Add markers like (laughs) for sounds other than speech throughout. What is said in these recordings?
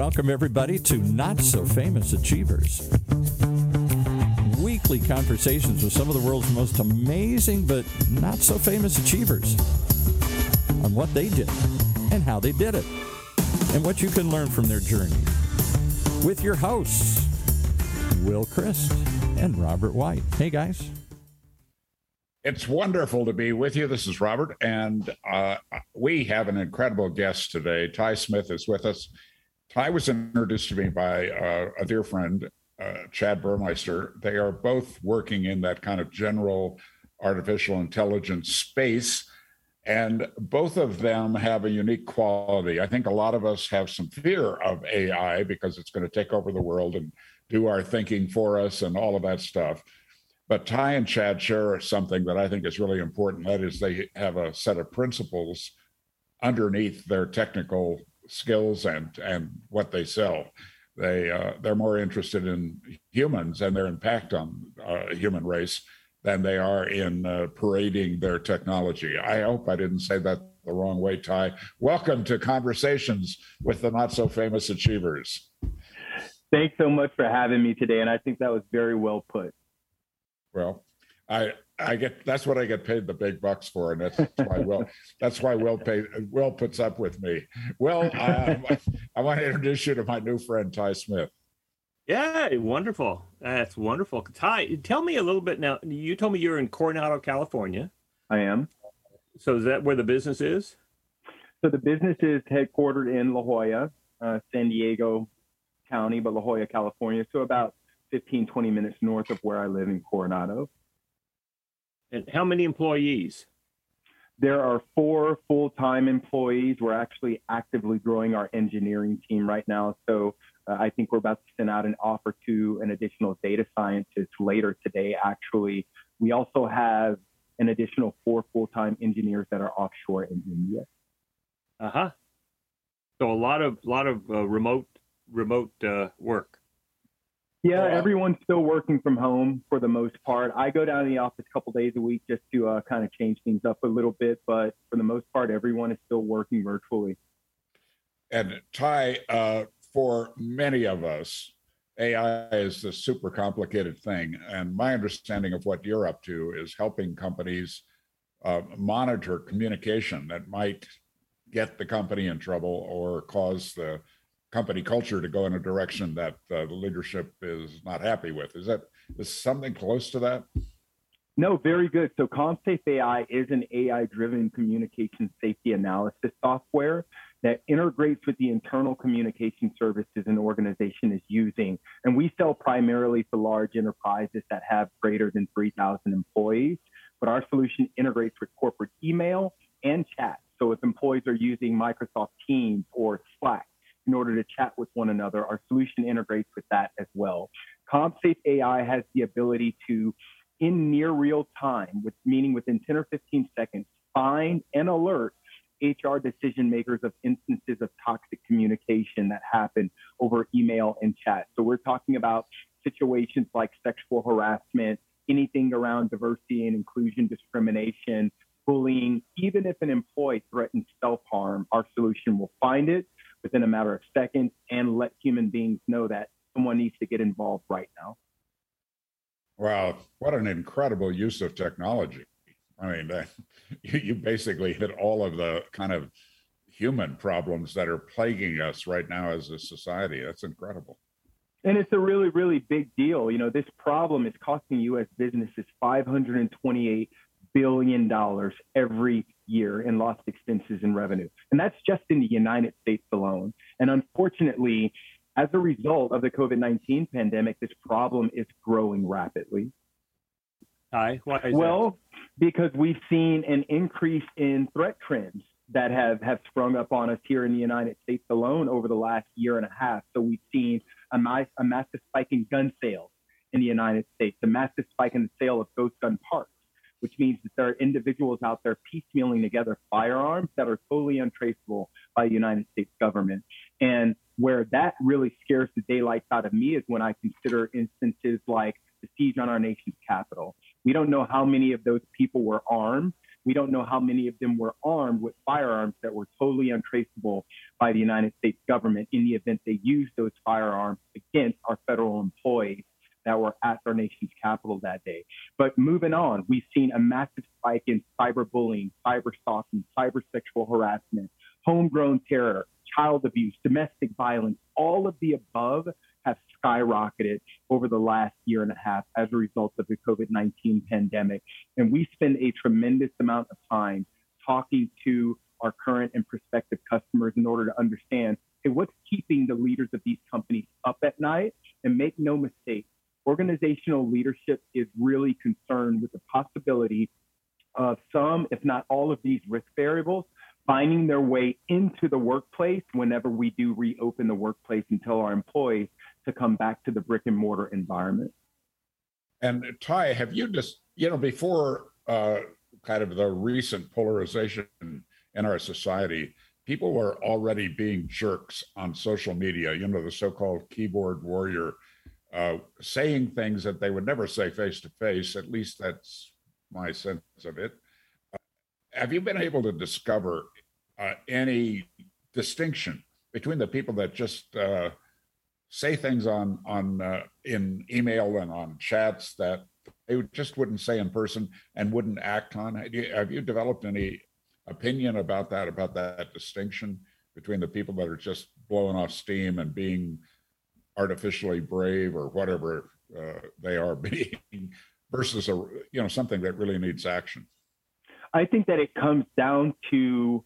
welcome everybody to Not So Famous Achievers. Weekly conversations with some of the world's most amazing but not so famous achievers on what they did and how they did it, and what you can learn from their journey. With your hosts, Will Christ and Robert White. Hey, guys. It's wonderful to be with you. This is Robert, and uh, we have an incredible guest today. Ty Smith is with us. Ty was introduced to me by uh, a dear friend, uh, Chad Burmeister. They are both working in that kind of general artificial intelligence space, and both of them have a unique quality. I think a lot of us have some fear of AI because it's going to take over the world and do our thinking for us and all of that stuff but Ty and Chad share something that I think is really important. That is, they have a set of principles underneath their technical skills and and what they sell. They uh, they're more interested in humans and their impact on uh, human race than they are in uh, parading their technology. I hope I didn't say that the wrong way, Ty. Welcome to Conversations with the Not So Famous Achievers. Thanks so much for having me today, and I think that was very well put. Well, I I get that's what I get paid the big bucks for, and that's why Will that's why Will pay Will puts up with me. Well, I, I want to introduce you to my new friend Ty Smith. Yeah, wonderful. That's wonderful. Ty, tell me a little bit now. You told me you're in Coronado, California. I am. So is that where the business is? So the business is headquartered in La Jolla, uh, San Diego County, but La Jolla, California. So about 15, 20 minutes north of where I live in Coronado. And how many employees? There are four full time employees. We're actually actively growing our engineering team right now. So uh, I think we're about to send out an offer to an additional data scientist later today, actually. We also have an additional four full time engineers that are offshore in India. Uh huh. So a lot of lot of uh, remote remote uh, work. Yeah, everyone's still working from home for the most part. I go down to the office a couple days a week just to uh, kind of change things up a little bit, but for the most part, everyone is still working virtually. And Ty, uh, for many of us, AI is this super complicated thing. And my understanding of what you're up to is helping companies uh, monitor communication that might get the company in trouble or cause the company culture to go in a direction that uh, the leadership is not happy with. Is that is something close to that? No, very good. So CommSafe AI is an AI-driven communication safety analysis software that integrates with the internal communication services an organization is using. And we sell primarily to large enterprises that have greater than 3,000 employees, but our solution integrates with corporate email and chat. So if employees are using Microsoft Teams or Slack, in order to chat with one another. Our solution integrates with that as well. CommSafe AI has the ability to, in near real time, with meaning within 10 or 15 seconds, find and alert HR decision makers of instances of toxic communication that happen over email and chat. So we're talking about situations like sexual harassment, anything around diversity and inclusion discrimination, bullying, even if an employee threatens self harm, our solution will find it, within a matter of seconds and let human beings know that someone needs to get involved right now. Wow, what an incredible use of technology. I mean, uh, (laughs) you, you basically hit all of the kind of human problems that are plaguing us right now as a society. That's incredible. And it's a really, really big deal. You know, this problem is costing U.S. businesses 528 billion dollars every year in lost expenses and revenue. And that's just in the United States alone. And unfortunately, as a result of the COVID 19 pandemic, this problem is growing rapidly. Hi, why well, that? because we've seen an increase in threat trends that have, have sprung up on us here in the United States alone over the last year and a half. So we've seen a, a massive spike in gun sales in the United States, a massive spike in the sale of ghost gun parts which means that there are individuals out there piecemealing together firearms that are totally untraceable by the United States government. And where that really scares the daylights out of me is when I consider instances like the siege on our nation's capital. We don't know how many of those people were armed We don't know how many of them were armed with firearms that were totally untraceable by the United States government in the event they used those firearms against our federal employees that were at our nation's capital that day. But moving on, we've seen a massive spike in cyberbullying, cyber stalking, cyber sexual harassment, homegrown terror, child abuse, domestic violence, all of the above have skyrocketed over the last year and a half as a result of the COVID 19 pandemic. And we spend a tremendous amount of time talking to our current and prospective customers in order to understand hey, what's keeping the leaders of these companies up at night? And make no mistake, organizational leadership is really concerned with the possibility of some, if not all of these risk variables finding their way into the workplace whenever we do reopen the workplace and tell our employees to come back to the brick and mortar environment. And Ty, have you just, you know, before uh, kind of the recent polarization in our society, people were already being jerks on social media, you know, the so called keyboard warrior, uh, saying things that they would never say face to face. At least that's my sense of it. Uh, have you been able to discover uh, any distinction between the people that just uh, say things on on uh, in email and on chats that they just wouldn't say in person and wouldn't act on. Have you developed any opinion about that? About that distinction between the people that are just blowing off steam and being artificially brave or whatever uh, they are (laughs) being, versus a you know something that really needs action. I think that it comes down to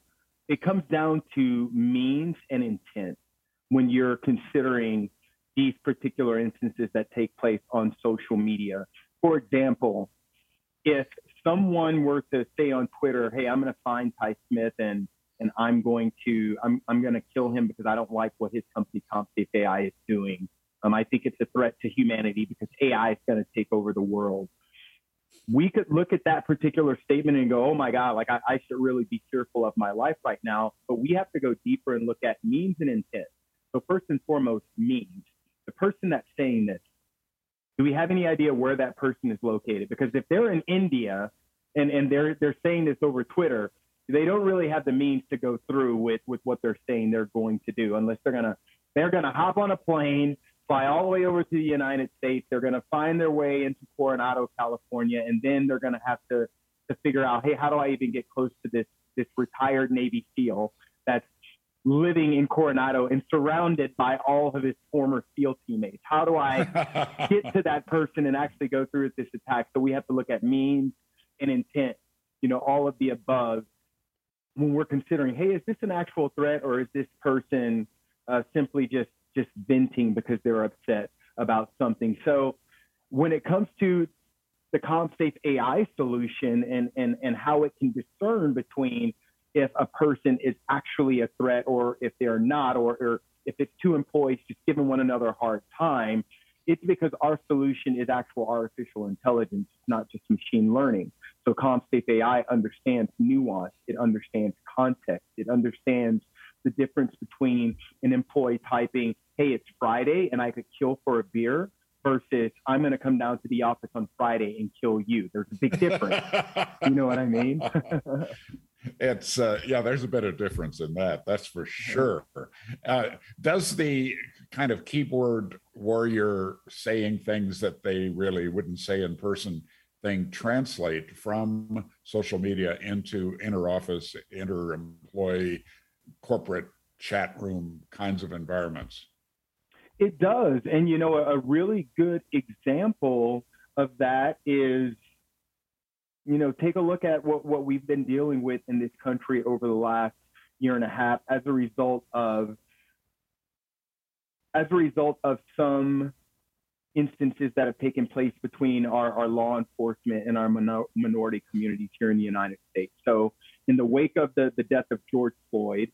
it comes down to means and intent when you're considering these particular instances that take place on social media. For example, if someone were to say on Twitter, "Hey, I'm going to find Ty Smith and and I'm going to I'm I'm going to kill him because I don't like what his company CommSafe AI is doing." Um, I think it's a threat to humanity because AI is going to take over the world. We could look at that particular statement and go, "Oh my God, like I, I should really be fearful of my life right now." But we have to go deeper and look at means and intent. So first and foremost, means the person that's saying this, do we have any idea where that person is located? Because if they're in India and, and they're they're saying this over Twitter, they don't really have the means to go through with with what they're saying they're going to do unless they're gonna they're gonna hop on a plane, fly all the way over to the United States. They're gonna find their way into Coronado, California, and then they're gonna have to to figure out, hey, how do I even get close to this this retired Navy SEAL that's living in Coronado and surrounded by all of his former SEAL teammates. How do I (laughs) get to that person and actually go through with this attack? So we have to look at means and intent, you know, all of the above when we're considering, hey, is this an actual threat or is this person uh, simply just just venting because they're upset about something? So when it comes to the CommSafe AI solution and, and, and how it can discern between if a person is actually a threat or if they're not, or, or if it's two employees just giving one another a hard time, it's because our solution is actual artificial intelligence, not just machine learning. So CommSafe AI understands nuance, it understands context, it understands the difference between an employee typing, hey, it's Friday and I could kill for a beer versus I'm going to come down to the office on Friday and kill you. There's a big difference. (laughs) you know what I mean? (laughs) it's uh, yeah there's a bit of difference in that that's for sure. Uh, does the kind of keyboard warrior saying things that they really wouldn't say in person thing translate from social media into inter office inter employee corporate chat room kinds of environments? It does and you know a really good example of that is you know, take a look at what, what we've been dealing with in this country over the last year and a half as a result of as a result of some instances that have taken place between our, our law enforcement and our minor, minority communities here in the United States. So in the wake of the, the death of George Floyd,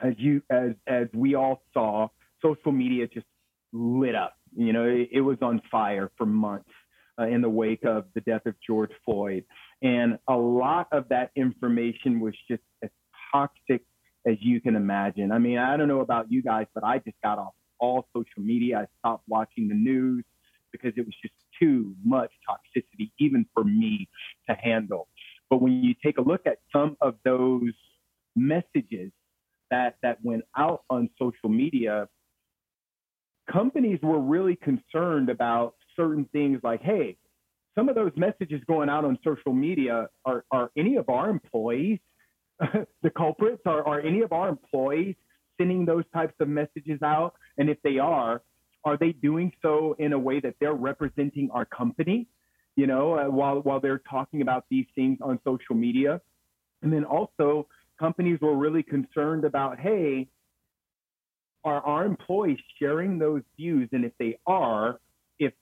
as you as as we all saw, social media just lit up. You know, it, it was on fire for months uh, in the wake of the death of George Floyd. And a lot of that information was just as toxic as you can imagine. I mean, I don't know about you guys, but I just got off all social media. I stopped watching the news because it was just too much toxicity, even for me to handle. But when you take a look at some of those messages that, that went out on social media, companies were really concerned about certain things like, hey, some of those messages going out on social media are, are any of our employees (laughs) the culprits? Are, are any of our employees sending those types of messages out? And if they are, are they doing so in a way that they're representing our company? You know, uh, while while they're talking about these things on social media, and then also companies were really concerned about, hey, are our employees sharing those views? And if they are, if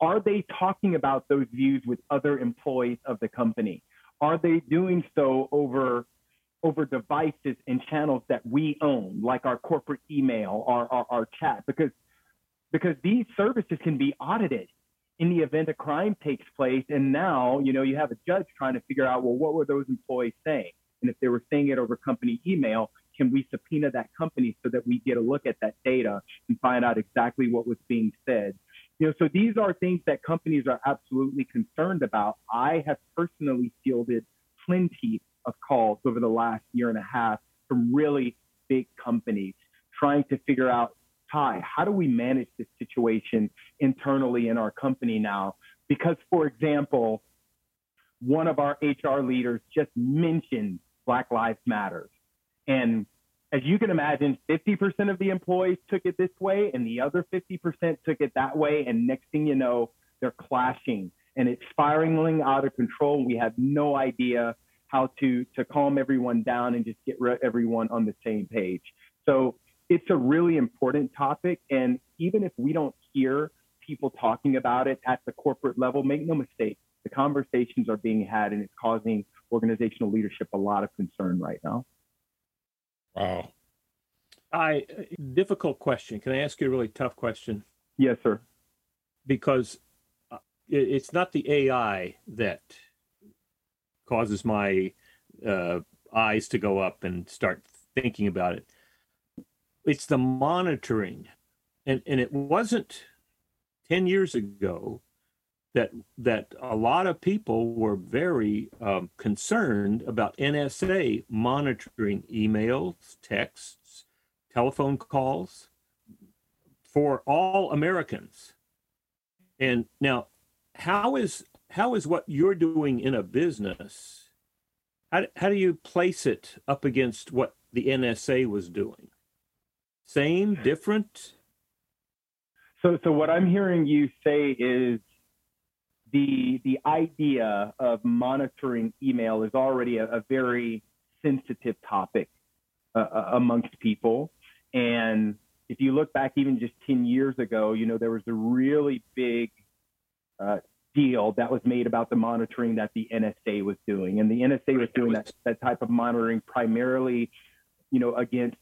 are they talking about those views with other employees of the company? Are they doing so over over devices and channels that we own, like our corporate email, our, our, our chat, because because these services can be audited in the event a crime takes place. And now, you know, you have a judge trying to figure out, well, what were those employees saying? And if they were saying it over company email, can we subpoena that company so that we get a look at that data and find out exactly what was being said? You know, so these are things that companies are absolutely concerned about. I have personally fielded plenty of calls over the last year and a half from really big companies trying to figure out Ty, how do we manage this situation internally in our company now? Because, for example, one of our HR leaders just mentioned Black Lives Matter. And as you can imagine, 50% of the employees took it this way, and the other 50% took it that way. And next thing you know, they're clashing and it's spiraling out of control. We have no idea how to to calm everyone down and just get everyone on the same page. So it's a really important topic, and even if we don't hear people talking about it at the corporate level, make no mistake, the conversations are being had, and it's causing organizational leadership a lot of concern right now. Wow. I difficult question. Can I ask you a really tough question? Yes, sir. Because uh, it's not the AI that causes my uh, eyes to go up and start thinking about it. It's the monitoring, and and it wasn't ten years ago that that a lot of people were very um, concerned about NSA monitoring emails, texts, telephone calls for all Americans. And now, how is how is what you're doing in a business how, how do you place it up against what the nsa was doing? Same different? So so what i'm hearing you say is the the idea of monitoring email is already a, a very sensitive topic uh, uh amongst people and if you look back even just 10 years ago you know there was a really big uh, deal that was made about the monitoring that the NSA was doing. And the NSA was doing that, that type of monitoring primarily, you know, against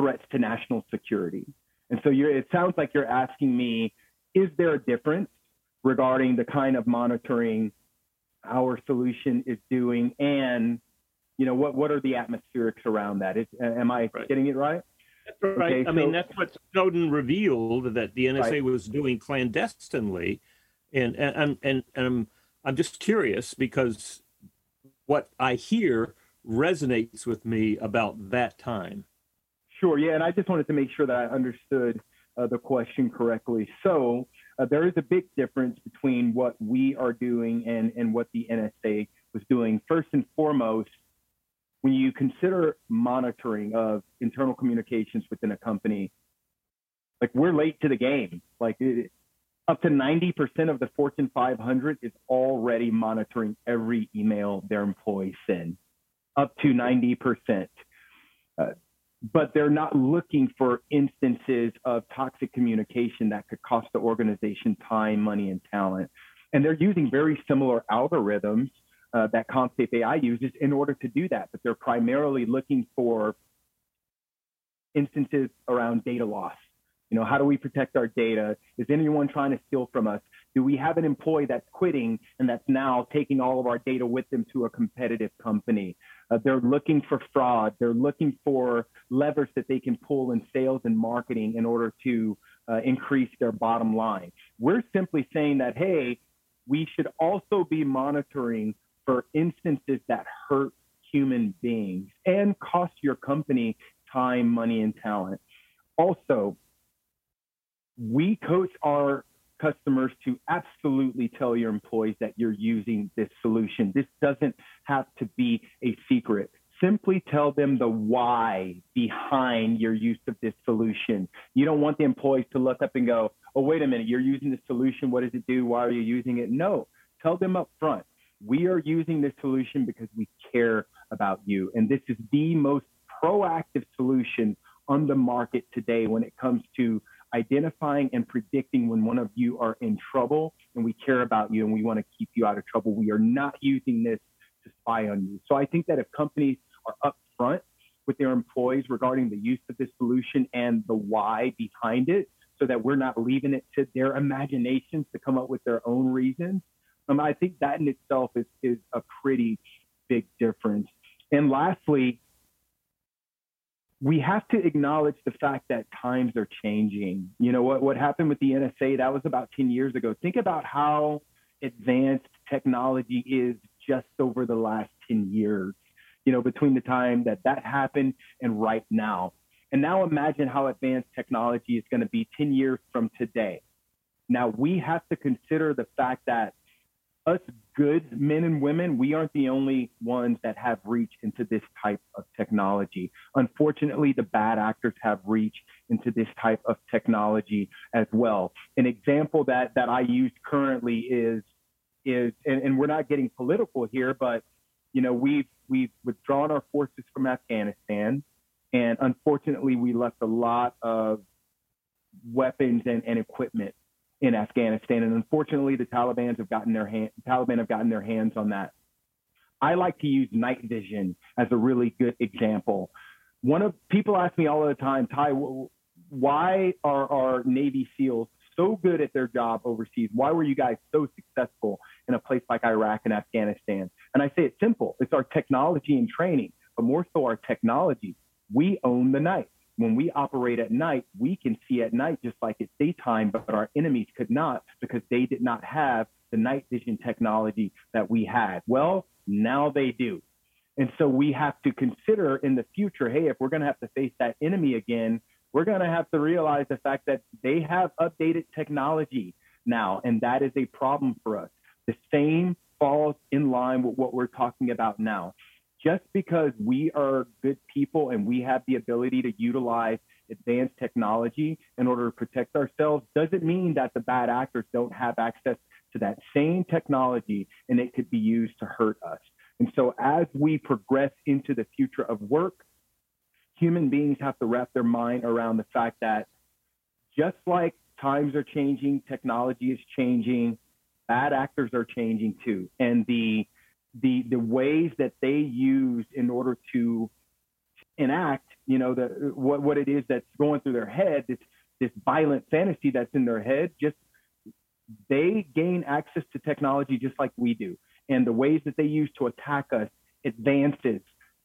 threats to national security. And so it sounds like you're asking me, is there a difference regarding the kind of monitoring our solution is doing and you know what what are the atmospherics around that is am i right. getting it right that's right okay, i so, mean that's what snowden revealed that the nsa right. was doing clandestinely and and and, and I'm I'm just curious because what I hear resonates with me about that time. Sure, yeah, and I just wanted to make sure that I understood uh, the question correctly. So uh, there is a big difference between what we are doing and and what the NSA was doing. First and foremost, when you consider monitoring of internal communications within a company, like we're late to the game. Like it, up to 90% of the Fortune 500 is already monitoring every email their employees send, up to 90%. Uh, but they're not looking for instances of toxic communication that could cost the organization time, money, and talent. And they're using very similar algorithms uh, that CommSafe AI uses in order to do that. But they're primarily looking for instances around data loss you know, how do we protect our data? Is anyone trying to steal from us? Do we have an employee that's quitting and that's now taking all of our data with them to a competitive company? Uh, they're looking for fraud. They're looking for levers that they can pull in sales and marketing in order to uh, increase their bottom line. We're simply saying that, hey, we should also be monitoring for instances that hurt human beings and cost your company time, money, and talent. Also, we coach our customers to absolutely tell your employees that you're using this solution. This doesn't have to be a secret. Simply tell them the why behind your use of this solution. You don't want the employees to look up and go, oh, wait a minute, you're using this solution. What does it do? Why are you using it? No, tell them up front. We are using this solution because we care about you. And this is the most proactive solution on the market today when it comes to identifying and predicting when one of you are in trouble and we care about you and we want to keep you out of trouble. We are not using this to spy on you. So I think that if companies are upfront with their employees regarding the use of this solution and the why behind it, so that we're not leaving it to their imaginations to come up with their own reasons, um, I think that in itself is, is a pretty big difference. And lastly, we have to acknowledge the fact that times are changing. You know, what, what happened with the NSA, that was about 10 years ago. Think about how advanced technology is just over the last 10 years, you know, between the time that that happened and right now. And now imagine how advanced technology is going to be 10 years from today. Now, we have to consider the fact that us good men and women, we aren't the only ones that have reached into this type of technology. Unfortunately, the bad actors have reached into this type of technology as well. An example that that I use currently is is and, and we're not getting political here, but you know, we've we've withdrawn our forces from Afghanistan and unfortunately we left a lot of weapons and, and equipment in Afghanistan. And unfortunately, the Taliban have gotten their hand, Taliban have gotten their hands on that. I like to use night vision as a really good example. One of people ask me all the time, Ty, why are our Navy SEALs so good at their job overseas? Why were you guys so successful in a place like Iraq and Afghanistan? And I say it's simple. It's our technology and training, but more so our technology. We own the night when we operate at night, we can see at night just like it's daytime, but our enemies could not because they did not have the night vision technology that we had. Well, now they do. And so we have to consider in the future, hey, if we're going to have to face that enemy again, we're going to have to realize the fact that they have updated technology now, and that is a problem for us. The same falls in line with what we're talking about now just because we are good people and we have the ability to utilize advanced technology in order to protect ourselves doesn't mean that the bad actors don't have access to that same technology and it could be used to hurt us. And so as we progress into the future of work, human beings have to wrap their mind around the fact that just like times are changing, technology is changing, bad actors are changing too. And the the the ways that they use in order to enact, you know, the what what it is that's going through their head, this this violent fantasy that's in their head, just they gain access to technology just like we do. And the ways that they use to attack us advances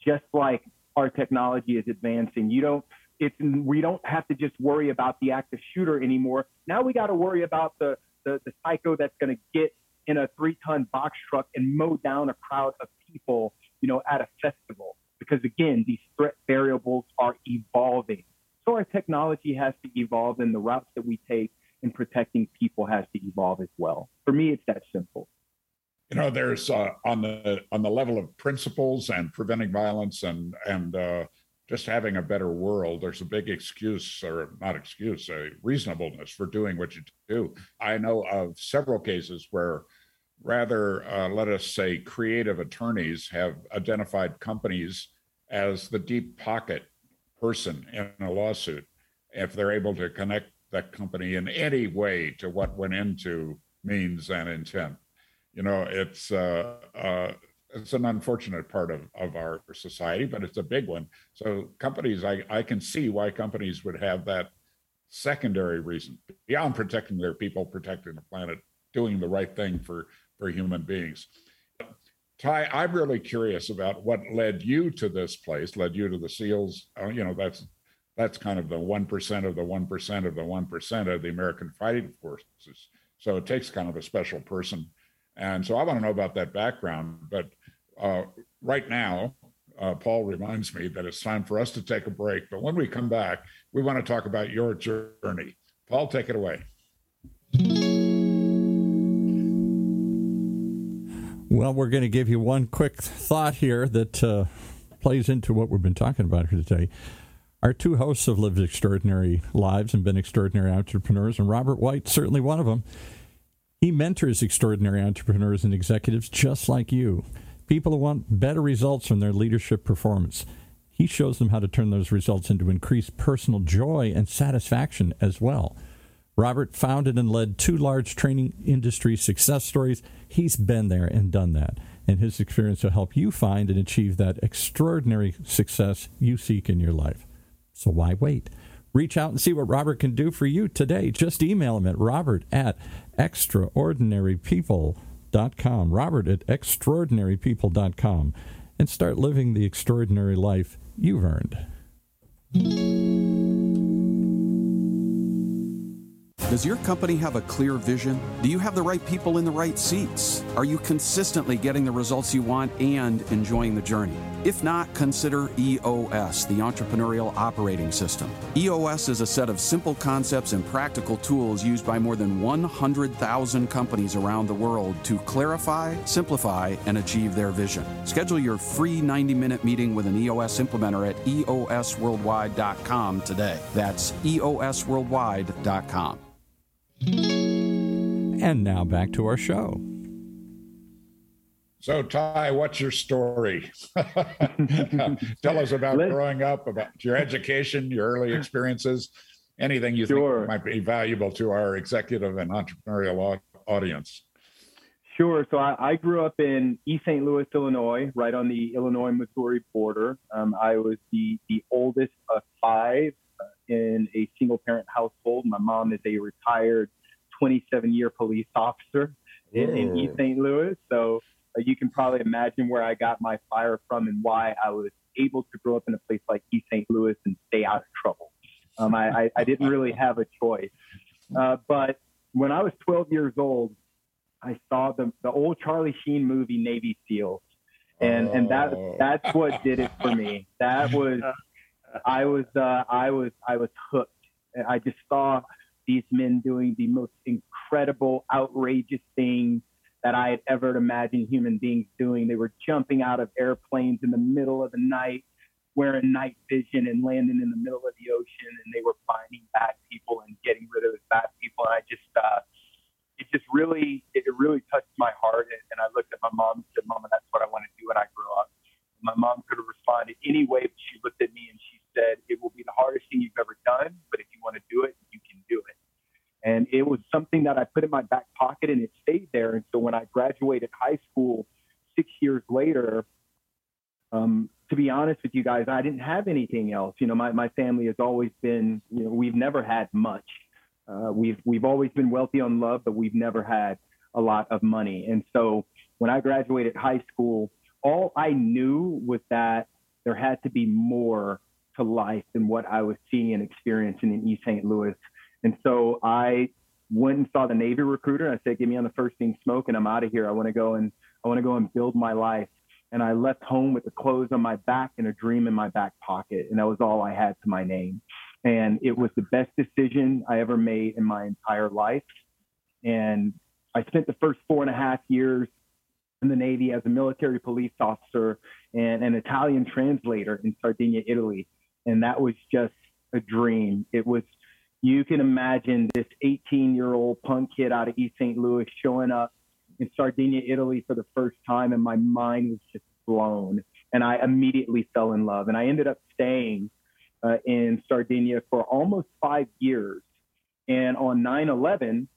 just like our technology is advancing. You don't it's we don't have to just worry about the active shooter anymore. Now we got to worry about the the, the psycho that's going to get in a three ton box truck and mow down a crowd of people, you know, at a festival. Because again, these threat variables are evolving. So our technology has to evolve and the routes that we take in protecting people has to evolve as well. For me, it's that simple. You know, there's uh, on the on the level of principles and preventing violence and and uh, just having a better world, there's a big excuse, or not excuse, a reasonableness for doing what you do. I know of several cases where rather, uh, let us say, creative attorneys have identified companies as the deep pocket person in a lawsuit if they're able to connect that company in any way to what went into means and intent. You know, it's uh, uh, it's an unfortunate part of, of our society, but it's a big one. So companies, I, I can see why companies would have that secondary reason beyond protecting their people, protecting the planet, doing the right thing for for human beings. Ty, I'm really curious about what led you to this place, led you to the SEALs. Uh, you know, that's that's kind of the one percent of the one percent of the one percent of the American fighting forces. So it takes kind of a special person. And so I want to know about that background. But uh, right now, uh, Paul reminds me that it's time for us to take a break. But when we come back, we want to talk about your journey. Paul, take it away. Well, we're going to give you one quick thought here that uh, plays into what we've been talking about here today. Our two hosts have lived extraordinary lives and been extraordinary entrepreneurs, and Robert White, certainly one of them. He mentors extraordinary entrepreneurs and executives just like you, people who want better results from their leadership performance. He shows them how to turn those results into increased personal joy and satisfaction as well. Robert founded and led two large training industry success stories. He's been there and done that. And his experience will help you find and achieve that extraordinary success you seek in your life. So why wait? Reach out and see what Robert can do for you today. Just email him at robert at extraordinarypeople.com. Robert at extraordinarypeople.com. And start living the extraordinary life you've earned. Does your company have a clear vision? Do you have the right people in the right seats? Are you consistently getting the results you want and enjoying the journey? If not, consider EOS, the Entrepreneurial Operating System. EOS is a set of simple concepts and practical tools used by more than 100,000 companies around the world to clarify, simplify, and achieve their vision. Schedule your free 90 minute meeting with an EOS implementer at EOSworldwide.com today. That's EOSworldwide.com. And now back to our show. So, Ty, what's your story? (laughs) Tell us about Let's, growing up, about your education, your early experiences, anything you sure. think might be valuable to our executive and entrepreneurial audience. Sure. So I, I, grew up in East St. Louis, Illinois, right on the Illinois-Missouri border. Um, I was the the oldest of five in a single parent household. My mom is a retired 27 year police officer in, in East St. Louis. So uh, you can probably imagine where I got my fire from and why I was able to grow up in a place like East St. Louis and stay out of trouble. Um, I, I, I, didn't really have a choice. Uh, but when I was 12 years old, I saw the, the old Charlie Sheen movie Navy SEALs. And, and that, oh. that's what did it for me. That was (laughs) I was uh, I was I was hooked. I just saw these men doing the most incredible, outrageous things that I had ever imagined human beings doing. They were jumping out of airplanes in the middle of the night, wearing night vision and landing in the middle of the ocean, and they were finding bad people and getting rid of the bad people. And I just, uh, it just really, it really touched my heart. And I looked at my mom and said, "Mama, that's what I want to do when I grow up." My mom could have responded any way, but she looked at me and said, It will be the hardest thing you've ever done, but if you want to do it, you can do it. And it was something that I put in my back pocket and it stayed there. And so when I graduated high school six years later, um, to be honest with you guys, I didn't have anything else. You know, my, my family has always been, you know, we've never had much. Uh, we've we've always been wealthy on love, but we've never had a lot of money. And so when I graduated high school, all I knew was that there had to be more to life than what I was seeing and experiencing in East St. Louis. And so I went and saw the Navy recruiter. I said, "Give me on the first thing smoke, and I'm out of here. I want to go and I want to go and build my life." And I left home with the clothes on my back and a dream in my back pocket, and that was all I had to my name. And it was the best decision I ever made in my entire life. And I spent the first four and a half years in the Navy as a military police officer and an Italian translator in Sardinia, Italy. And that was just a dream. It was, you can imagine this 18 year old punk kid out of East St. Louis showing up in Sardinia, Italy for the first time, and my mind was just blown. And I immediately fell in love. And I ended up staying uh, in Sardinia for almost five years. And on 9 11,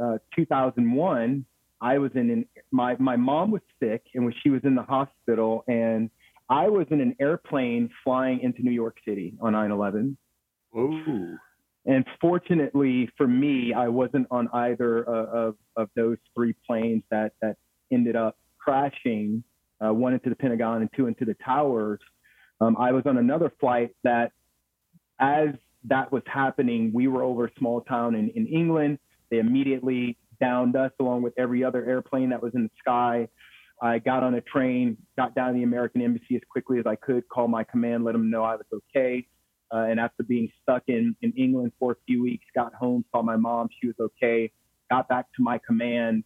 uh, 2001, I was in an, my my mom was sick and when she was in the hospital and I was in an airplane flying into New York City on 9/11. Ooh. And fortunately for me, I wasn't on either uh, of of those three planes that that ended up crashing, uh, one into the Pentagon and two into the towers. Um, I was on another flight that, as that was happening, we were over a small town in, in England. They immediately downed us along with every other airplane that was in the sky. I got on a train, got down to the American Embassy as quickly as I could, called my command, let them know I was okay. Uh, and after being stuck in, in England for a few weeks, got home, saw my mom, she was okay, got back to my command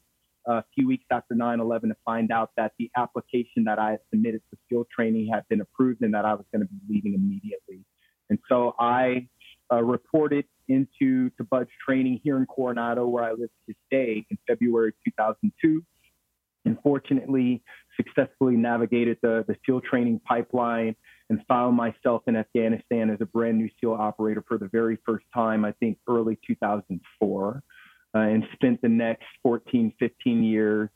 uh, a few weeks after 9 11 to find out that the application that I had submitted for SEAL training had been approved and that I was going to be leaving immediately. And so I uh, reported into to BUD/S training here in Coronado, where I live to this day, in February 2002 and fortunately successfully navigated the, the SEAL training pipeline and found myself in Afghanistan as a brand new SEAL operator for the very first time, I think early 2004, uh, and spent the next 14, 15 years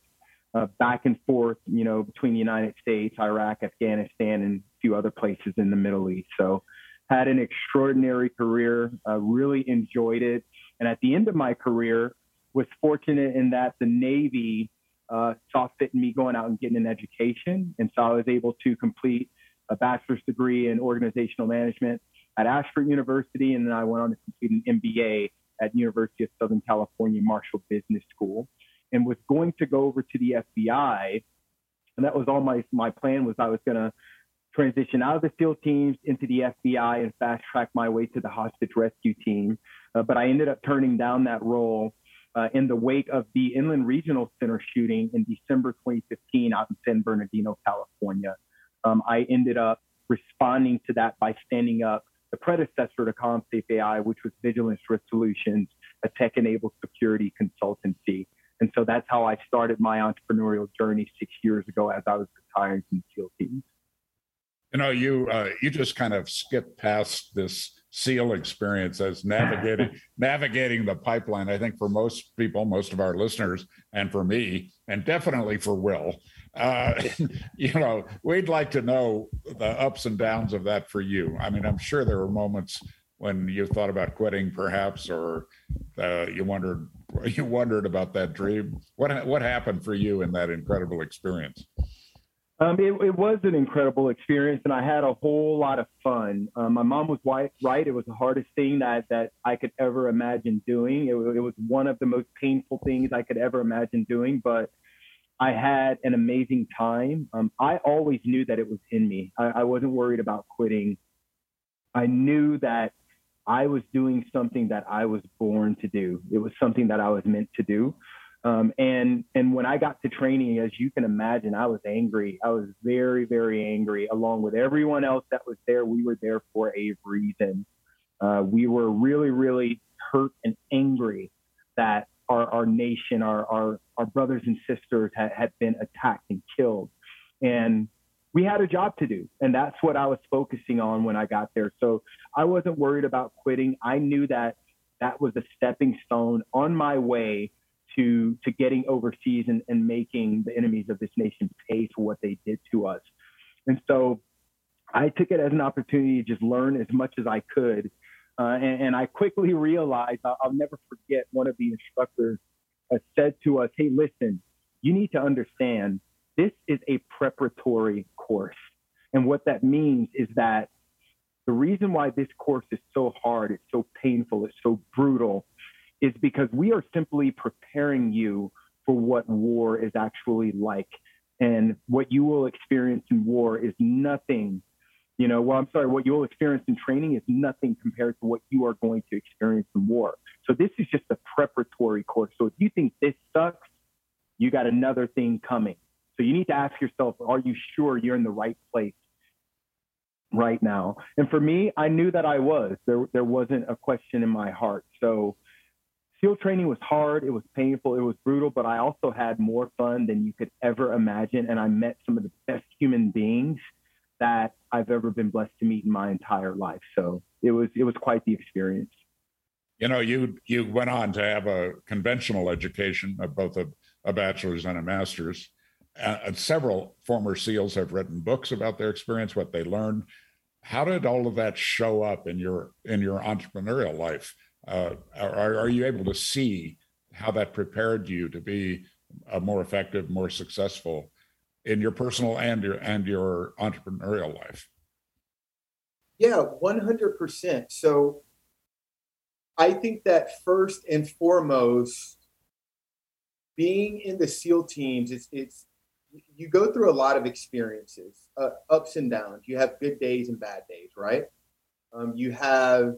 uh, back and forth, you know, between the United States, Iraq, Afghanistan, and a few other places in the Middle East. So had an extraordinary career, uh, really enjoyed it. And at the end of my career, was fortunate in that the Navy uh, saw fit in me going out and getting an education. And so I was able to complete a bachelor's degree in organizational management at Ashford University. And then I went on to complete an MBA at University of Southern California Marshall Business School and was going to go over to the FBI. And that was all my, my plan was I was going to transition out of the SEAL teams into the FBI and fast track my way to the hostage rescue team. Uh, but I ended up turning down that role uh, in the wake of the Inland Regional Center shooting in December 2015 out in San Bernardino, California. Um, I ended up responding to that by standing up the predecessor to CommSafe AI, which was Vigilance Risk Solutions, a tech-enabled security consultancy. And so that's how I started my entrepreneurial journey six years ago as I was retiring from SEAL teams. You know, you uh, you just kind of skipped past this SEAL experience as navigating (laughs) navigating the pipeline. I think for most people, most of our listeners, and for me, and definitely for Will, uh, (laughs) you know, we'd like to know the ups and downs of that for you. I mean, I'm sure there were moments when you thought about quitting, perhaps, or uh, you wondered (laughs) you wondered about that dream. What what happened for you in that incredible experience? Um, it, it, was an incredible experience, and I had a whole lot of fun. Um, my mom was right, right. It was the hardest thing that, that I could ever imagine doing. It, it, was one of the most painful things I could ever imagine doing, but I had an amazing time. Um, I always knew that it was in me. I, I wasn't worried about quitting. I knew that I was doing something that I was born to do. It was something that I was meant to do. Um, and and when I got to training, as you can imagine, I was angry. I was very very angry, along with everyone else that was there. We were there for a reason. Uh, we were really really hurt and angry that our our nation, our our our brothers and sisters had, had been attacked and killed, and we had a job to do, and that's what I was focusing on when I got there. So I wasn't worried about quitting. I knew that that was a stepping stone on my way to to getting overseas and, and making the enemies of this nation pay for what they did to us. And so I took it as an opportunity to just learn as much as I could. Uh, and, and, I quickly realized I'll, I'll, never forget one of the instructors uh, said to us, Hey, listen, you need to understand this is a preparatory course. And what that means is that the reason why this course is so hard, it's so painful, it's so brutal, is because we are simply preparing you for what war is actually like. And what you will experience in war is nothing, you know, well, I'm sorry, what you will experience in training is nothing compared to what you are going to experience in war. So this is just a preparatory course. So if you think this sucks, you got another thing coming. So you need to ask yourself, are you sure you're in the right place right now? And for me, I knew that I was. There, there wasn't a question in my heart. So SEAL training was hard, it was painful, it was brutal, but I also had more fun than you could ever imagine. And I met some of the best human beings that I've ever been blessed to meet in my entire life. So it was it was quite the experience. You know, you you went on to have a conventional education, of both a, a bachelor's and a master's. Uh, several former SEALs have written books about their experience, what they learned. How did all of that show up in your in your entrepreneurial life? Uh, are, are you able to see how that prepared you to be a more effective, more successful in your personal and your and your entrepreneurial life? Yeah, one hundred percent. So, I think that first and foremost, being in the SEAL teams, it's it's you go through a lot of experiences, uh, ups and downs. You have good days and bad days, right? Um, you have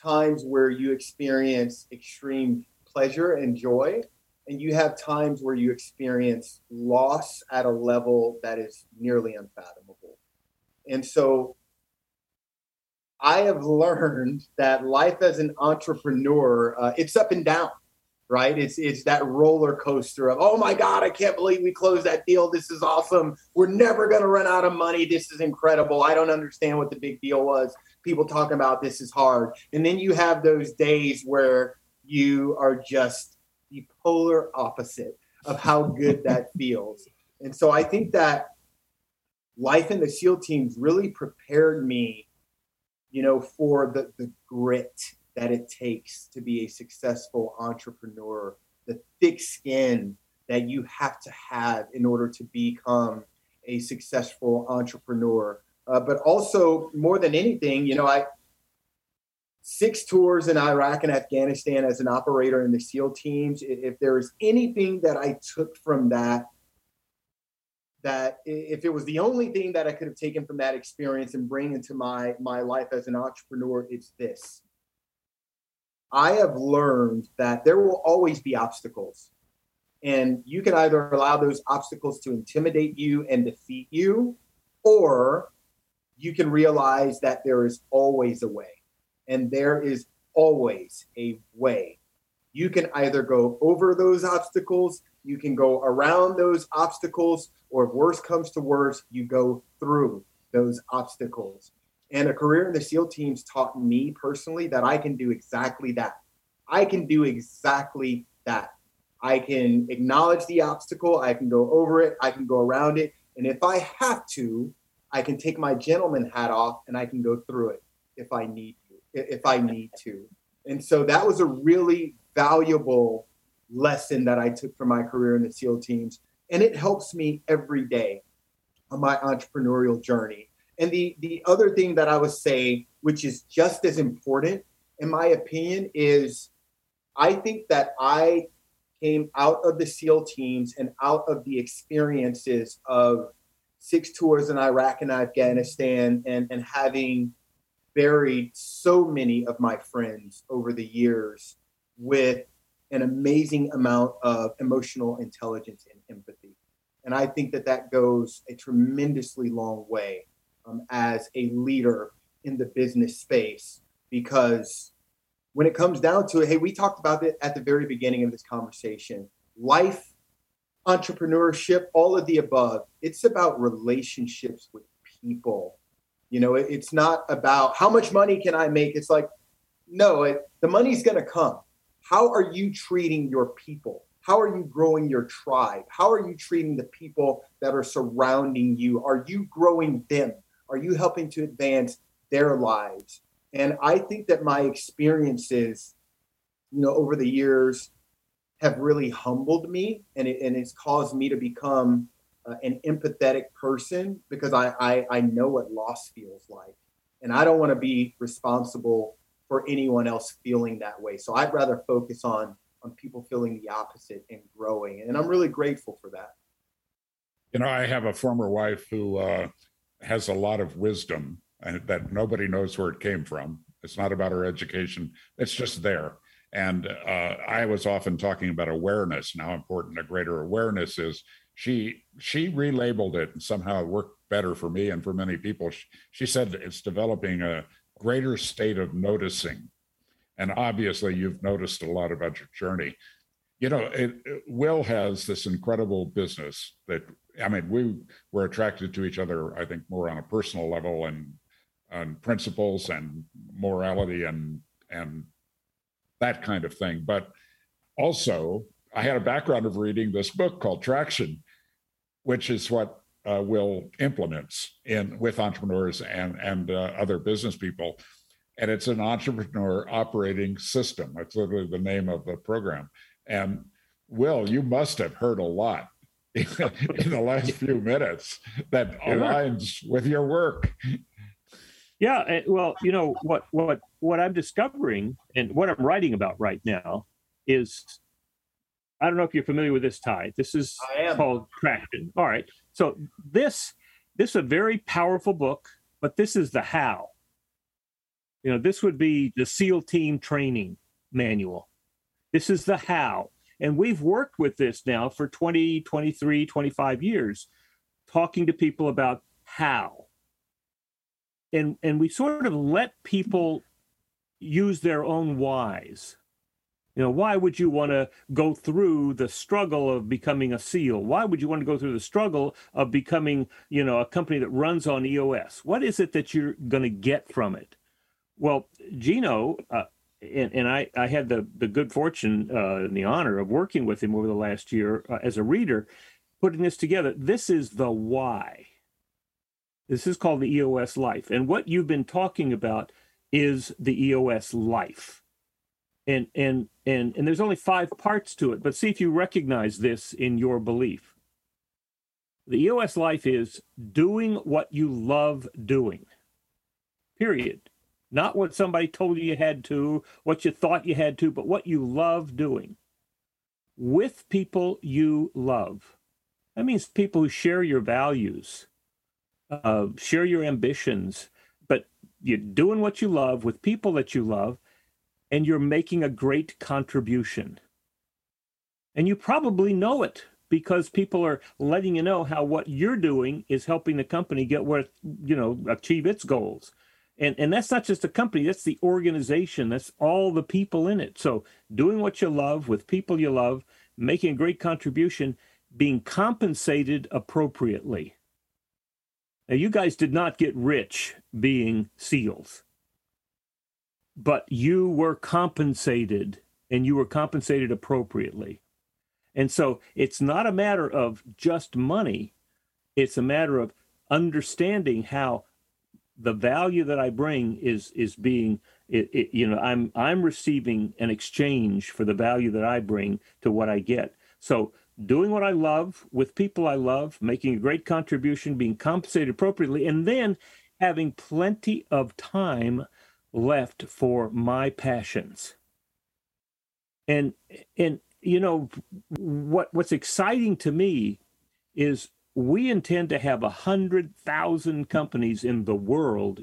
times where you experience extreme pleasure and joy, and you have times where you experience loss at a level that is nearly unfathomable. And so I have learned that life as an entrepreneur, uh, it's up and down, right? It's it's that roller coaster of, oh my God, I can't believe we closed that deal. This is awesome. We're never going to run out of money. This is incredible. I don't understand what the big deal was. People talking about this is hard. And then you have those days where you are just the polar opposite of how good that (laughs) feels. And so I think that life in the SEAL teams really prepared me, you know, for the, the grit that it takes to be a successful entrepreneur, the thick skin that you have to have in order to become a successful entrepreneur. Uh, but also, more than anything, you know, I six tours in Iraq and Afghanistan as an operator in the SEAL teams. If there is anything that I took from that, that if it was the only thing that I could have taken from that experience and bring into my my life as an entrepreneur, it's this. I have learned that there will always be obstacles. And you can either allow those obstacles to intimidate you and defeat you, or you can realize that there is always a way and there is always a way. You can either go over those obstacles, you can go around those obstacles, or if worse comes to worse, you go through those obstacles. And a career in the SEAL teams taught me personally that I can do exactly that. I can do exactly that. I can acknowledge the obstacle, I can go over it, I can go around it. And if I have to, I can take my gentleman hat off and I can go through it if I need if I need to. And so that was a really valuable lesson that I took from my career in the SEAL teams. And it helps me every day on my entrepreneurial journey. And the, the other thing that I would say, which is just as important, in my opinion, is I think that I came out of the SEAL teams and out of the experiences of six tours in Iraq and Afghanistan and, and having buried so many of my friends over the years with an amazing amount of emotional intelligence and empathy. And I think that that goes a tremendously long way um, as a leader in the business space because when it comes down to it, hey, we talked about it at the very beginning of this conversation life, entrepreneurship, all of the above. It's about relationships with people you know, it, it's not about how much money can I make. It's like, no, it, the money's going to come. How are you treating your people? How are you growing your tribe? How are you treating the people that are surrounding you? Are you growing them? Are you helping to advance their lives? And I think that my experiences, you know, over the years have really humbled me and, it, and it's caused me to become uh, an empathetic person because I, I, I know what loss feels like. And I don't want to be responsible for anyone else feeling that way. So I'd rather focus on on people feeling the opposite and growing. And I'm really grateful for that. You know, I have a former wife who uh, has a lot of wisdom and that nobody knows where it came from. It's not about her education, it's just there. And uh, I was often talking about awareness and how important a greater awareness is she she relabeled it and somehow it worked better for me and for many people. She, she said it's developing a greater state of noticing, and obviously you've noticed a lot about your journey. You know, it, it, Will has this incredible business that I mean, we were attracted to each other. I think more on a personal level and on principles and morality and and that kind of thing. But also, I had a background of reading this book called Traction, which is what uh, Will implements in with entrepreneurs and and uh, other business people, and it's an entrepreneur operating system. That's literally the name of the program. And Will, you must have heard a lot (laughs) in the last few minutes that aligns with your work. Yeah, eh, well, you know what what what I'm discovering and what I'm writing about right now is I don't know if you're familiar with this Ty. This is called Traction. All right. So this this is a very powerful book, but this is the how. You know, this would be the SEAL team training manual. This is the how. And we've worked with this now for 20, 23, 25 years, talking to people about how. And and we sort of let people use their own whys. You know, why would you want to go through the struggle of becoming a SEAL? Why would you want to go through the struggle of becoming, you know, a company that runs on EOS? What is it that you're going to get from it? Well, Gino, uh, and, and I, I had the, the good fortune uh, and the honor of working with him over the last year uh, as a reader, putting this together. This is the why. This is called the EOS life. And what you've been talking about is the EOS life. And and and and there's only five parts to it, but see if you recognize this in your belief. The EOS life is doing what you love doing. Period. Not what somebody told you you had to, what you thought you had to, but what you love doing with people you love. That means people who share your values, uh, share your ambitions, but you're doing what you love with people that you love, and you're making a great contribution. And you probably know it because people are letting you know how what you're doing is helping the company get where you know achieve its goals and and that's not just a company that's the organization that's all the people in it. So doing what you love with people you love making a great contribution being compensated appropriately. Now you guys did not get rich being seals but you were compensated and you were compensated appropriately. And so it's not a matter of just money it's a matter of understanding how the value that I bring is is being it, it, you know I'm I'm receiving an exchange for the value that I bring to what I get. So doing what I love with people I love, making a great contribution, being compensated appropriately, and then having plenty of time left for my passions. And and you know what what's exciting to me is we intend to have 100,000 companies in the world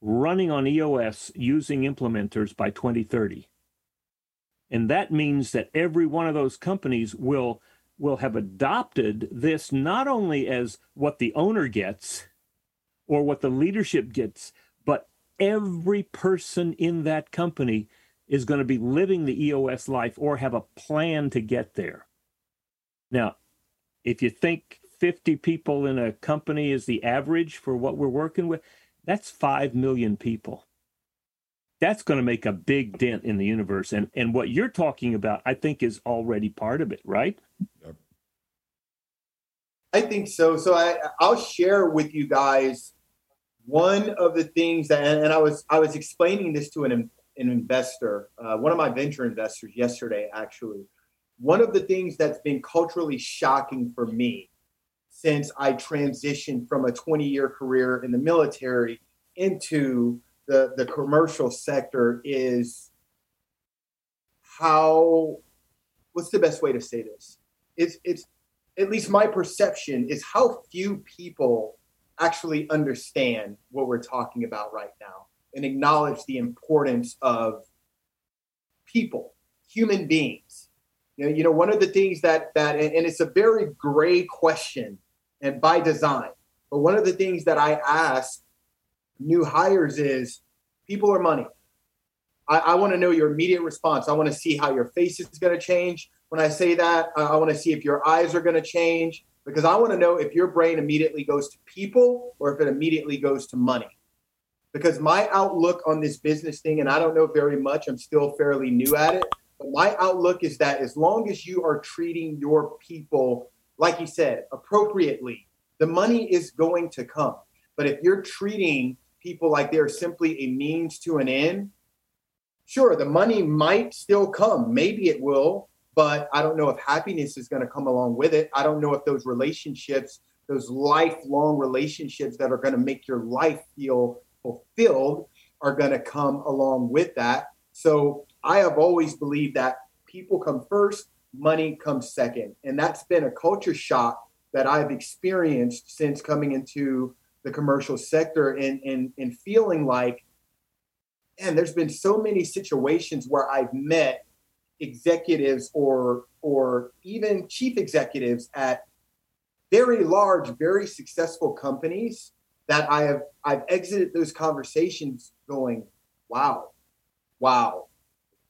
running on EOS using implementers by 2030. And that means that every one of those companies will will have adopted this not only as what the owner gets or what the leadership gets, but every person in that company is going to be living the EOS life or have a plan to get there. Now, if you think 50 people in a company is the average for what we're working with, that's 5 million people. That's going to make a big dent in the universe. And, and what you're talking about, I think, is already part of it, right? Yep. I think so. So I, I'll share with you guys one of the things that, and I was I was explaining this to an an investor, uh, one of my venture investors yesterday, actually. One of the things that's been culturally shocking for me since I transitioned from a 20 year career in the military into the, the commercial sector is how what's the best way to say this? It's it's at least my perception is how few people actually understand what we're talking about right now and acknowledge the importance of people, human beings. You know, you know, one of the things that that and it's a very gray question and by design. But one of the things that I ask new hires is people are money. I, I want to know your immediate response. I want to see how your face is going to change. When I say that, I, I want to see if your eyes are going to change because I want to know if your brain immediately goes to people or if it immediately goes to money. Because my outlook on this business thing, and I don't know very much, I'm still fairly new at it, but my outlook is that as long as you are treating your people like you said, appropriately, the money is going to come. But if you're treating people like they're simply a means to an end, sure, the money might still come. Maybe it will, but I don't know if happiness is going to come along with it. I don't know if those relationships, those lifelong relationships that are going to make your life feel fulfilled, are going to come along with that. So I have always believed that people come first, money comes second. And that's been a culture shock that I've experienced since coming into the commercial sector and, and, and feeling like, and there's been so many situations where I've met executives or or even chief executives at very large, very successful companies that I have I've exited those conversations going, wow, wow,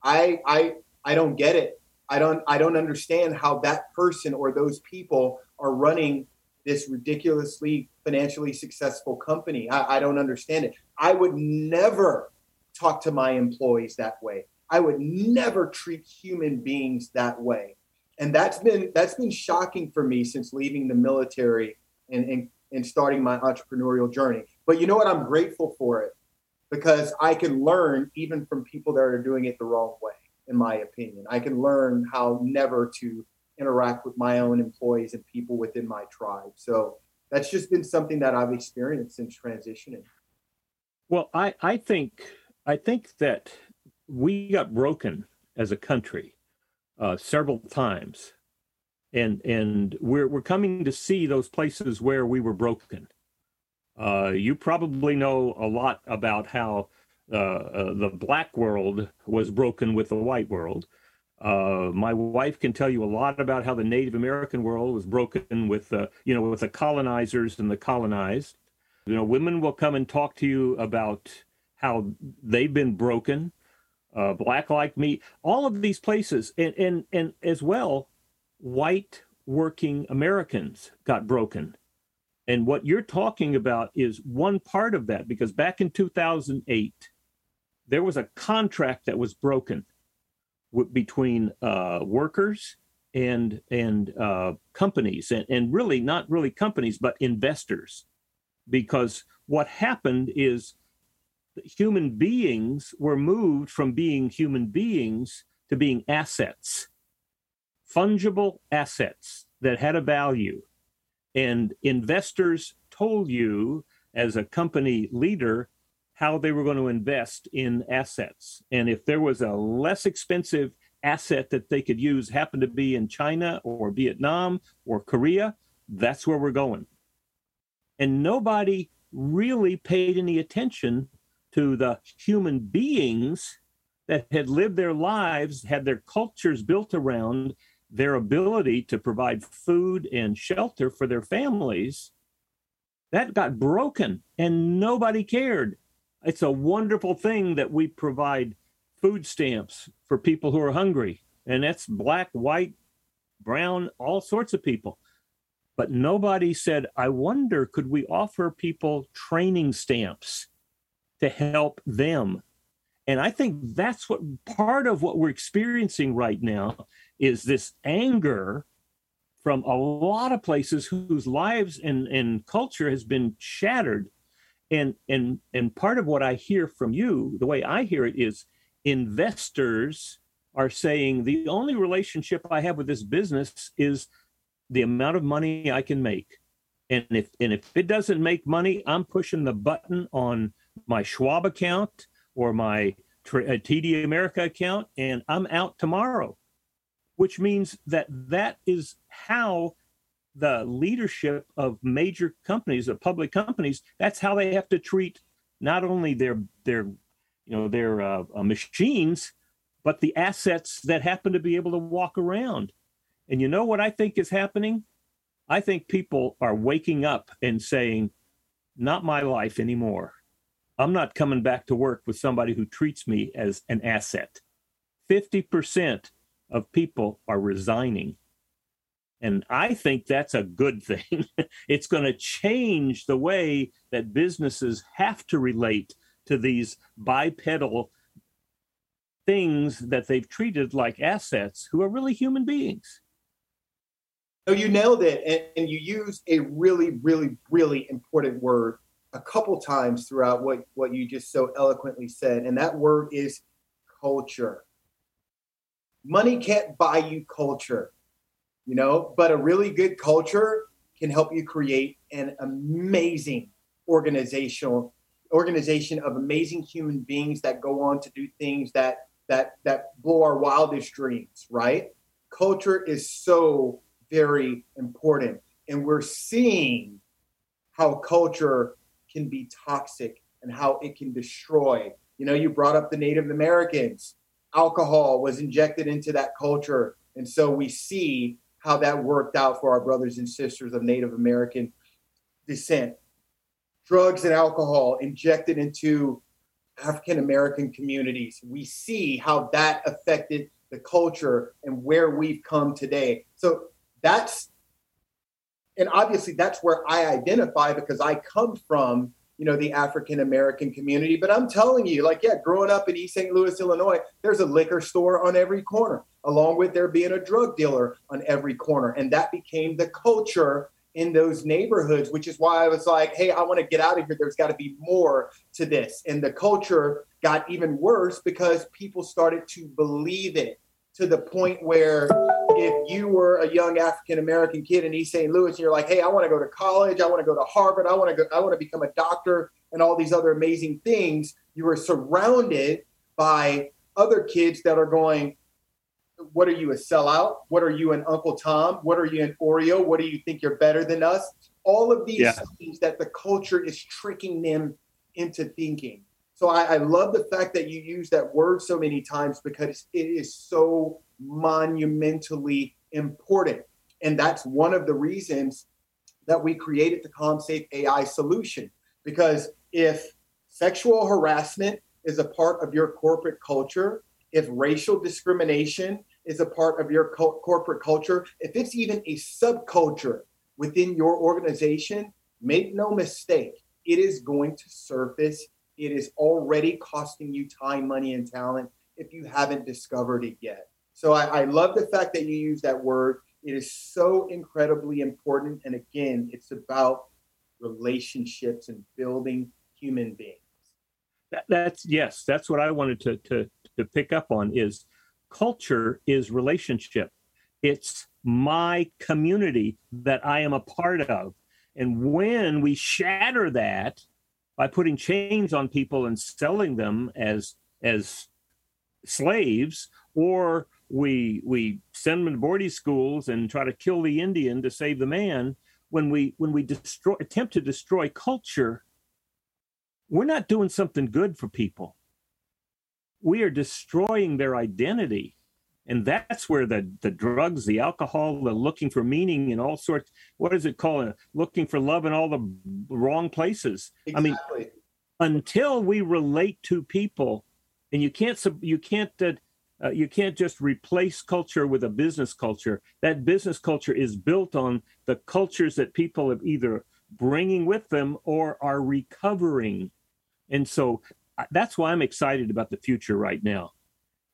I I I don't get it. I don't I don't understand how that person or those people are running this ridiculously financially successful company. I, I don't understand it. I would never talk to my employees that way. I would never treat human beings that way. And that's been that's been shocking for me since leaving the military and, and, and starting my entrepreneurial journey. But you know what? I'm grateful for it because I can learn even from people that are doing it the wrong way, in my opinion. I can learn how never to interact with my own employees and people within my tribe. So that's just been something that I've experienced since transitioning. Well, I, I think I think that we got broken as a country uh, several times, and and we're we're coming to see those places where we were broken. Uh, you probably know a lot about how the black world was broken with the white world. Uh, my wife can tell you a lot about how the Native American world was broken with, uh, you know, with the colonizers and the colonized. You know, women will come and talk to you about how they've been broken. Uh, black like me, all of these places, and and and as well, white working Americans got broken and what you're talking about is one part of that, because back in 2008, there was a contract that was broken w- between uh, workers and and uh, companies, and, and really not really companies, but investors, because what happened is human beings were moved from being human beings to being assets, fungible assets that had a value. And investors told you as a company leader how they were going to invest in assets. And if there was a less expensive asset that they could use, happened to be in China or Vietnam or Korea, that's where we're going. And nobody really paid any attention to the human beings that had lived their lives, had their cultures built around their ability to provide food and shelter for their families, that got broken and nobody cared. It's a wonderful thing that we provide food stamps for people who are hungry, and that's black, white, brown, all sorts of people. But nobody said, I wonder, could we offer people training stamps to help them? And I think that's what part of what we're experiencing right now is this anger from a lot of places whose lives and, and culture has been shattered. And and and part of what I hear from you, the way I hear it is investors are saying the only relationship I have with this business is the amount of money I can make. And if and if it doesn't make money, I'm pushing the button on my Schwab account or my TD uh, America account, and I'm out tomorrow which means that that is how the leadership of major companies, of public companies, that's how they have to treat not only their their you know their uh, uh, machines, but the assets that happen to be able to walk around. And you know what I think is happening? I think people are waking up and saying, "Not my life anymore. I'm not coming back to work with somebody who treats me as an asset." Fifty percent of people are resigning. And I think that's a good thing. (laughs) it's going to change the way that businesses have to relate to these bipedal things that they've treated like assets who are really human beings. No, you nailed it. And, and you used a really, really, really important word a couple times throughout what, what you just so eloquently said. And that word is culture money can't buy you culture, you know, but a really good culture can help you create an amazing organizational organization of amazing human beings that go on to do things that that that blow our wildest dreams, right? culture is so very important. And we're seeing how culture can be toxic and how it can destroy. You know, you brought up the Native Americans. Alcohol was injected into that culture. And so we see how that worked out for our brothers and sisters of Native American descent. Drugs and alcohol injected into African American communities. We see how that affected the culture and where we've come today. So that's, and obviously that's where I identify because I come from, you know, the African American community. But I'm telling you, like, yeah, growing up in East St. Louis, Illinois, there's a liquor store on every corner, along with there being a drug dealer on every corner. And that became the culture in those neighborhoods, which is why I was like, hey, I want to get out of here. There's got to be more to this. And the culture got even worse because people started to believe it to the point where if you were a young African American kid in East St. Louis and you're like, hey, I want to go to college, I want to go to Harvard, I want to go, I want to become a doctor and all these other amazing things, you were surrounded by other kids that are going, what are you a sellout? What are you an Uncle Tom? What are you an Oreo? What do you think you're better than us? All of these yeah. things that the culture is tricking them into thinking. So I, I love the fact that you use that word so many times because it is so monumentally important. And that's one of the reasons that we created the CommSafe AI solution. Because if sexual harassment is a part of your corporate culture, if racial discrimination is a part of your co- corporate culture, if it's even a subculture within your organization, make no mistake, it is going to surface it is already costing you time, money, and talent if you haven't discovered it yet. So I, I love the fact that you use that word. It is so incredibly important. And again, it's about relationships and building human beings. That, that's yes, that's what I wanted to, to to pick up on is culture is relationship. It's my community that I am a part of. And when we shatter that, by putting chains on people and selling them as as slaves, or we we send them to boarding schools and try to kill the Indian to save the man. When we when we destroy attempt to destroy culture, we're not doing something good for people. We are destroying their identity. And that's where the the drugs the alcohol the looking for meaning and all sorts what is it called? Looking for love in all the wrong places. Exactly. i mean until we relate to people and you can't you can't uh, uh, you can't just replace culture with a business culture. That business culture is built on the cultures that people have either bringing with them or are recovering. And so uh, that's why i'm excited about the future right now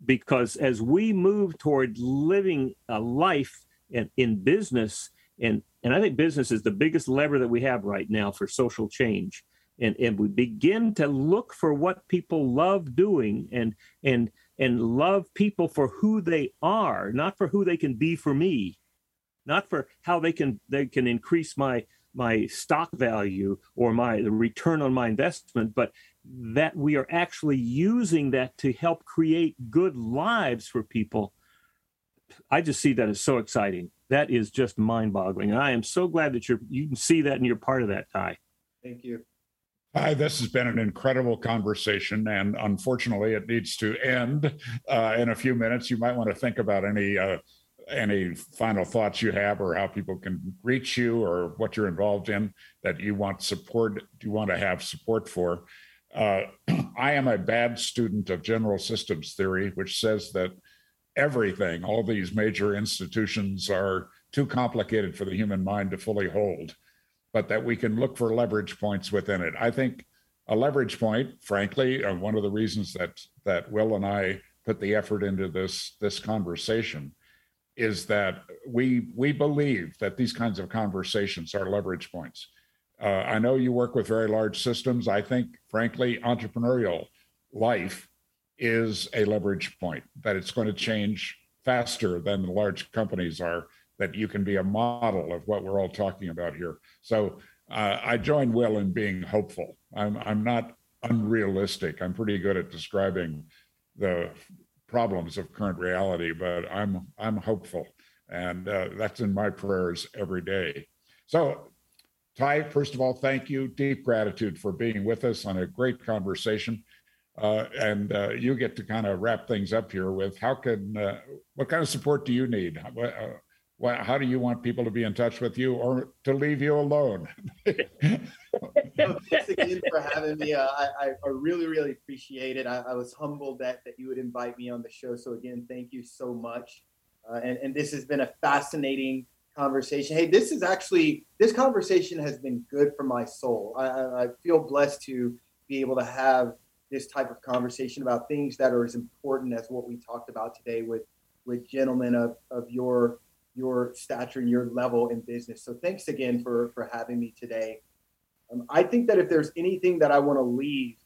because as we move toward living a life in, in business and and I think business is the biggest lever that we have right now for social change. And, and we begin to look for what people love doing and and and love people for who they are, not for who they can be for me, not for how they can they can increase my my stock value or my the return on my investment, but that we are actually using that to help create good lives for people. I just see that as so exciting. That is just mind-boggling. And I am so glad that you're you can see that and you're part of that, Ty. Thank you. Hi, this has been an incredible conversation, and unfortunately, it needs to end uh, in a few minutes. You might want to think about any uh, any final thoughts you have, or how people can reach you, or what you're involved in that you want support. You want to have support for. Uh, (clears throat) I am a bad student of general systems theory, which says that everything, all these major institutions are too complicated for the human mind to fully hold, but that we can look for leverage points within it. I think a leverage point, frankly, uh, one of the reasons that that Will and I put the effort into this this conversation is that we we believe that these kinds of conversations are leverage points uh, I know you work with very large systems. I think, frankly, entrepreneurial life is a leverage point, that it's going to change faster than the large companies are, that you can be a model of what we're all talking about here. So uh, I join Will in being hopeful. I'm, I'm not unrealistic. I'm pretty good at describing the problems of current reality, but I'm I'm hopeful, and uh, that's in my prayers every day. So, Ty, first of all, thank you. Deep gratitude for being with us on a great conversation. Uh, and uh, you get to kind of wrap things up here with how can uh, what kind of support do you need? What, uh, how do you want people to be in touch with you or to leave you alone? thanks again for having me. Uh, I, I really, really appreciate it. I, I, was humbled that, that you would invite me on the show. So again, thank you so much. Uh, and, and this has been a fascinating conversation. Hey, this is actually, this conversation has been good for my soul. I, I feel blessed to be able to have this type of conversation about things that are as important as what we talked about today with with gentlemen of, of your your stature and your level in business. So thanks again for for having me today. Um, I think that if there's anything that I want to leave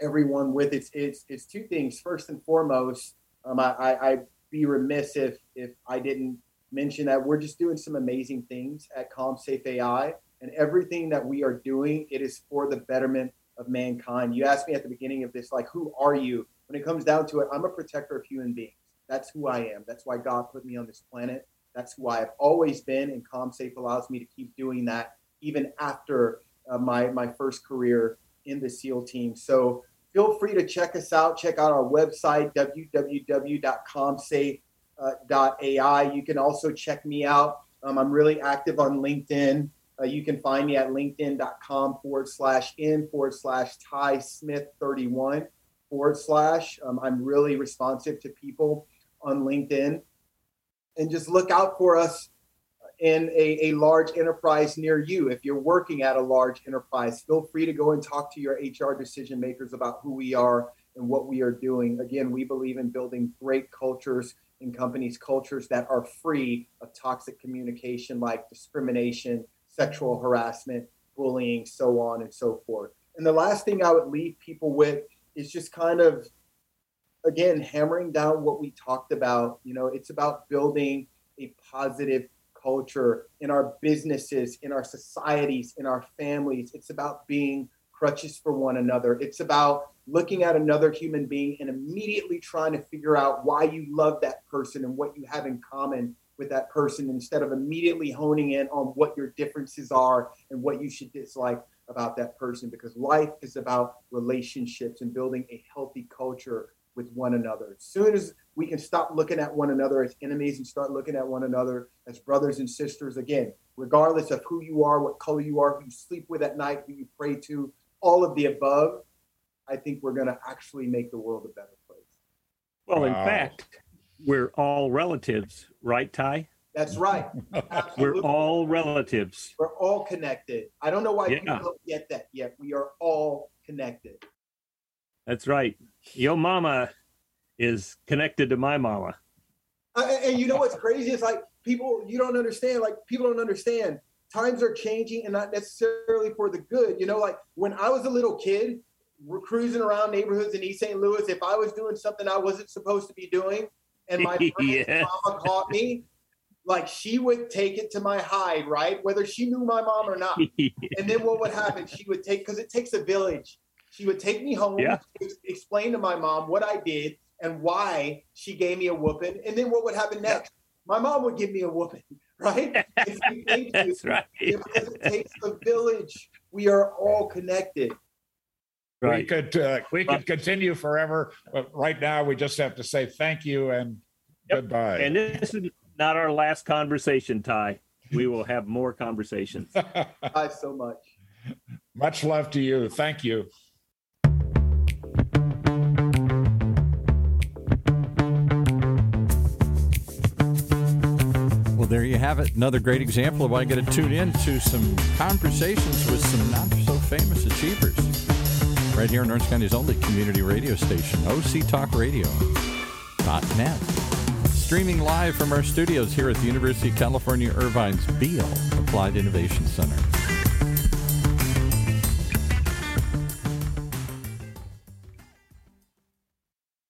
everyone with, it's it's it's two things. First and foremost, um, I, I I'd be remiss if if I didn't mention that we're just doing some amazing things at CommSafe AI, and everything that we are doing, it is for the betterment of mankind. You asked me at the beginning of this, like, who are you? When it comes down to it, I'm a protector of human beings. That's who I am. That's why God put me on this planet. That's who I've always been, and CommSafe allows me to keep doing that even after uh, my my first career in the SEAL team. So feel free to check us out. Check out our website www.commsafe.ai. You can also check me out. Um, I'm really active on LinkedIn. Uh, you can find me at linkedin.com forward slash in forward slash Ty Smith 31 forward slash. Um, I'm really responsive to people on LinkedIn. And just look out for us in a, a large enterprise near you. If you're working at a large enterprise, feel free to go and talk to your HR decision makers about who we are and what we are doing. Again, we believe in building great cultures in companies, cultures that are free of toxic communication like discrimination, sexual harassment, bullying, so on and so forth. And the last thing I would leave people with is just kind of, again, hammering down what we talked about. You know, it's about building a positive culture in our businesses, in our societies, in our families. It's about being crutches for one another. It's about looking at another human being and immediately trying to figure out why you love that person and what you have in common with that person instead of immediately honing in on what your differences are and what you should dislike about that person because life is about relationships and building a healthy culture with one another. As soon as we can stop looking at one another as enemies and start looking at one another as brothers and sisters again, regardless of who you are, what color you are, who you sleep with at night, who you pray to, all of the above, I think we're going to actually make the world a better place. Well, wow. in fact, we're all relatives, right, Ty? That's right. (laughs) we're all relatives. We're all connected. I don't know why yeah. people don't get that yet. We are all connected. That's right. Your mama is connected to my mama. Uh, and you know what's crazy? It's like people you don't understand. Like people don't understand. Times are changing, and not necessarily for the good. You know, like when I was a little kid, we're cruising around neighborhoods in East St. Louis. If I was doing something I wasn't supposed to be doing, and my (laughs) yes. mama caught me, like she would take it to my hide, right? Whether she knew my mom or not. (laughs) and then what would happen? She would take because it takes a village. She would take me home, yeah. explain to my mom what I did and why she gave me a whooping. And then what would happen next? My mom would give me a whooping, (laughs) right? That's right. Because it takes a village. We are all connected. Right. We could uh, we could continue forever, but right now we just have to say thank you and yep. goodbye. And this is not our last conversation, Ty. We will have more conversations. (laughs) Bye so much. Much love to you. Thank you. Well, there you have it. Another great example of why I get to tune in to some conversations with some not so famous achievers. Right here in Orange County's only community radio station, OCTalkRadio.net. Streaming live from our studios here at the University of California Irvine's Beall Applied Innovation Center.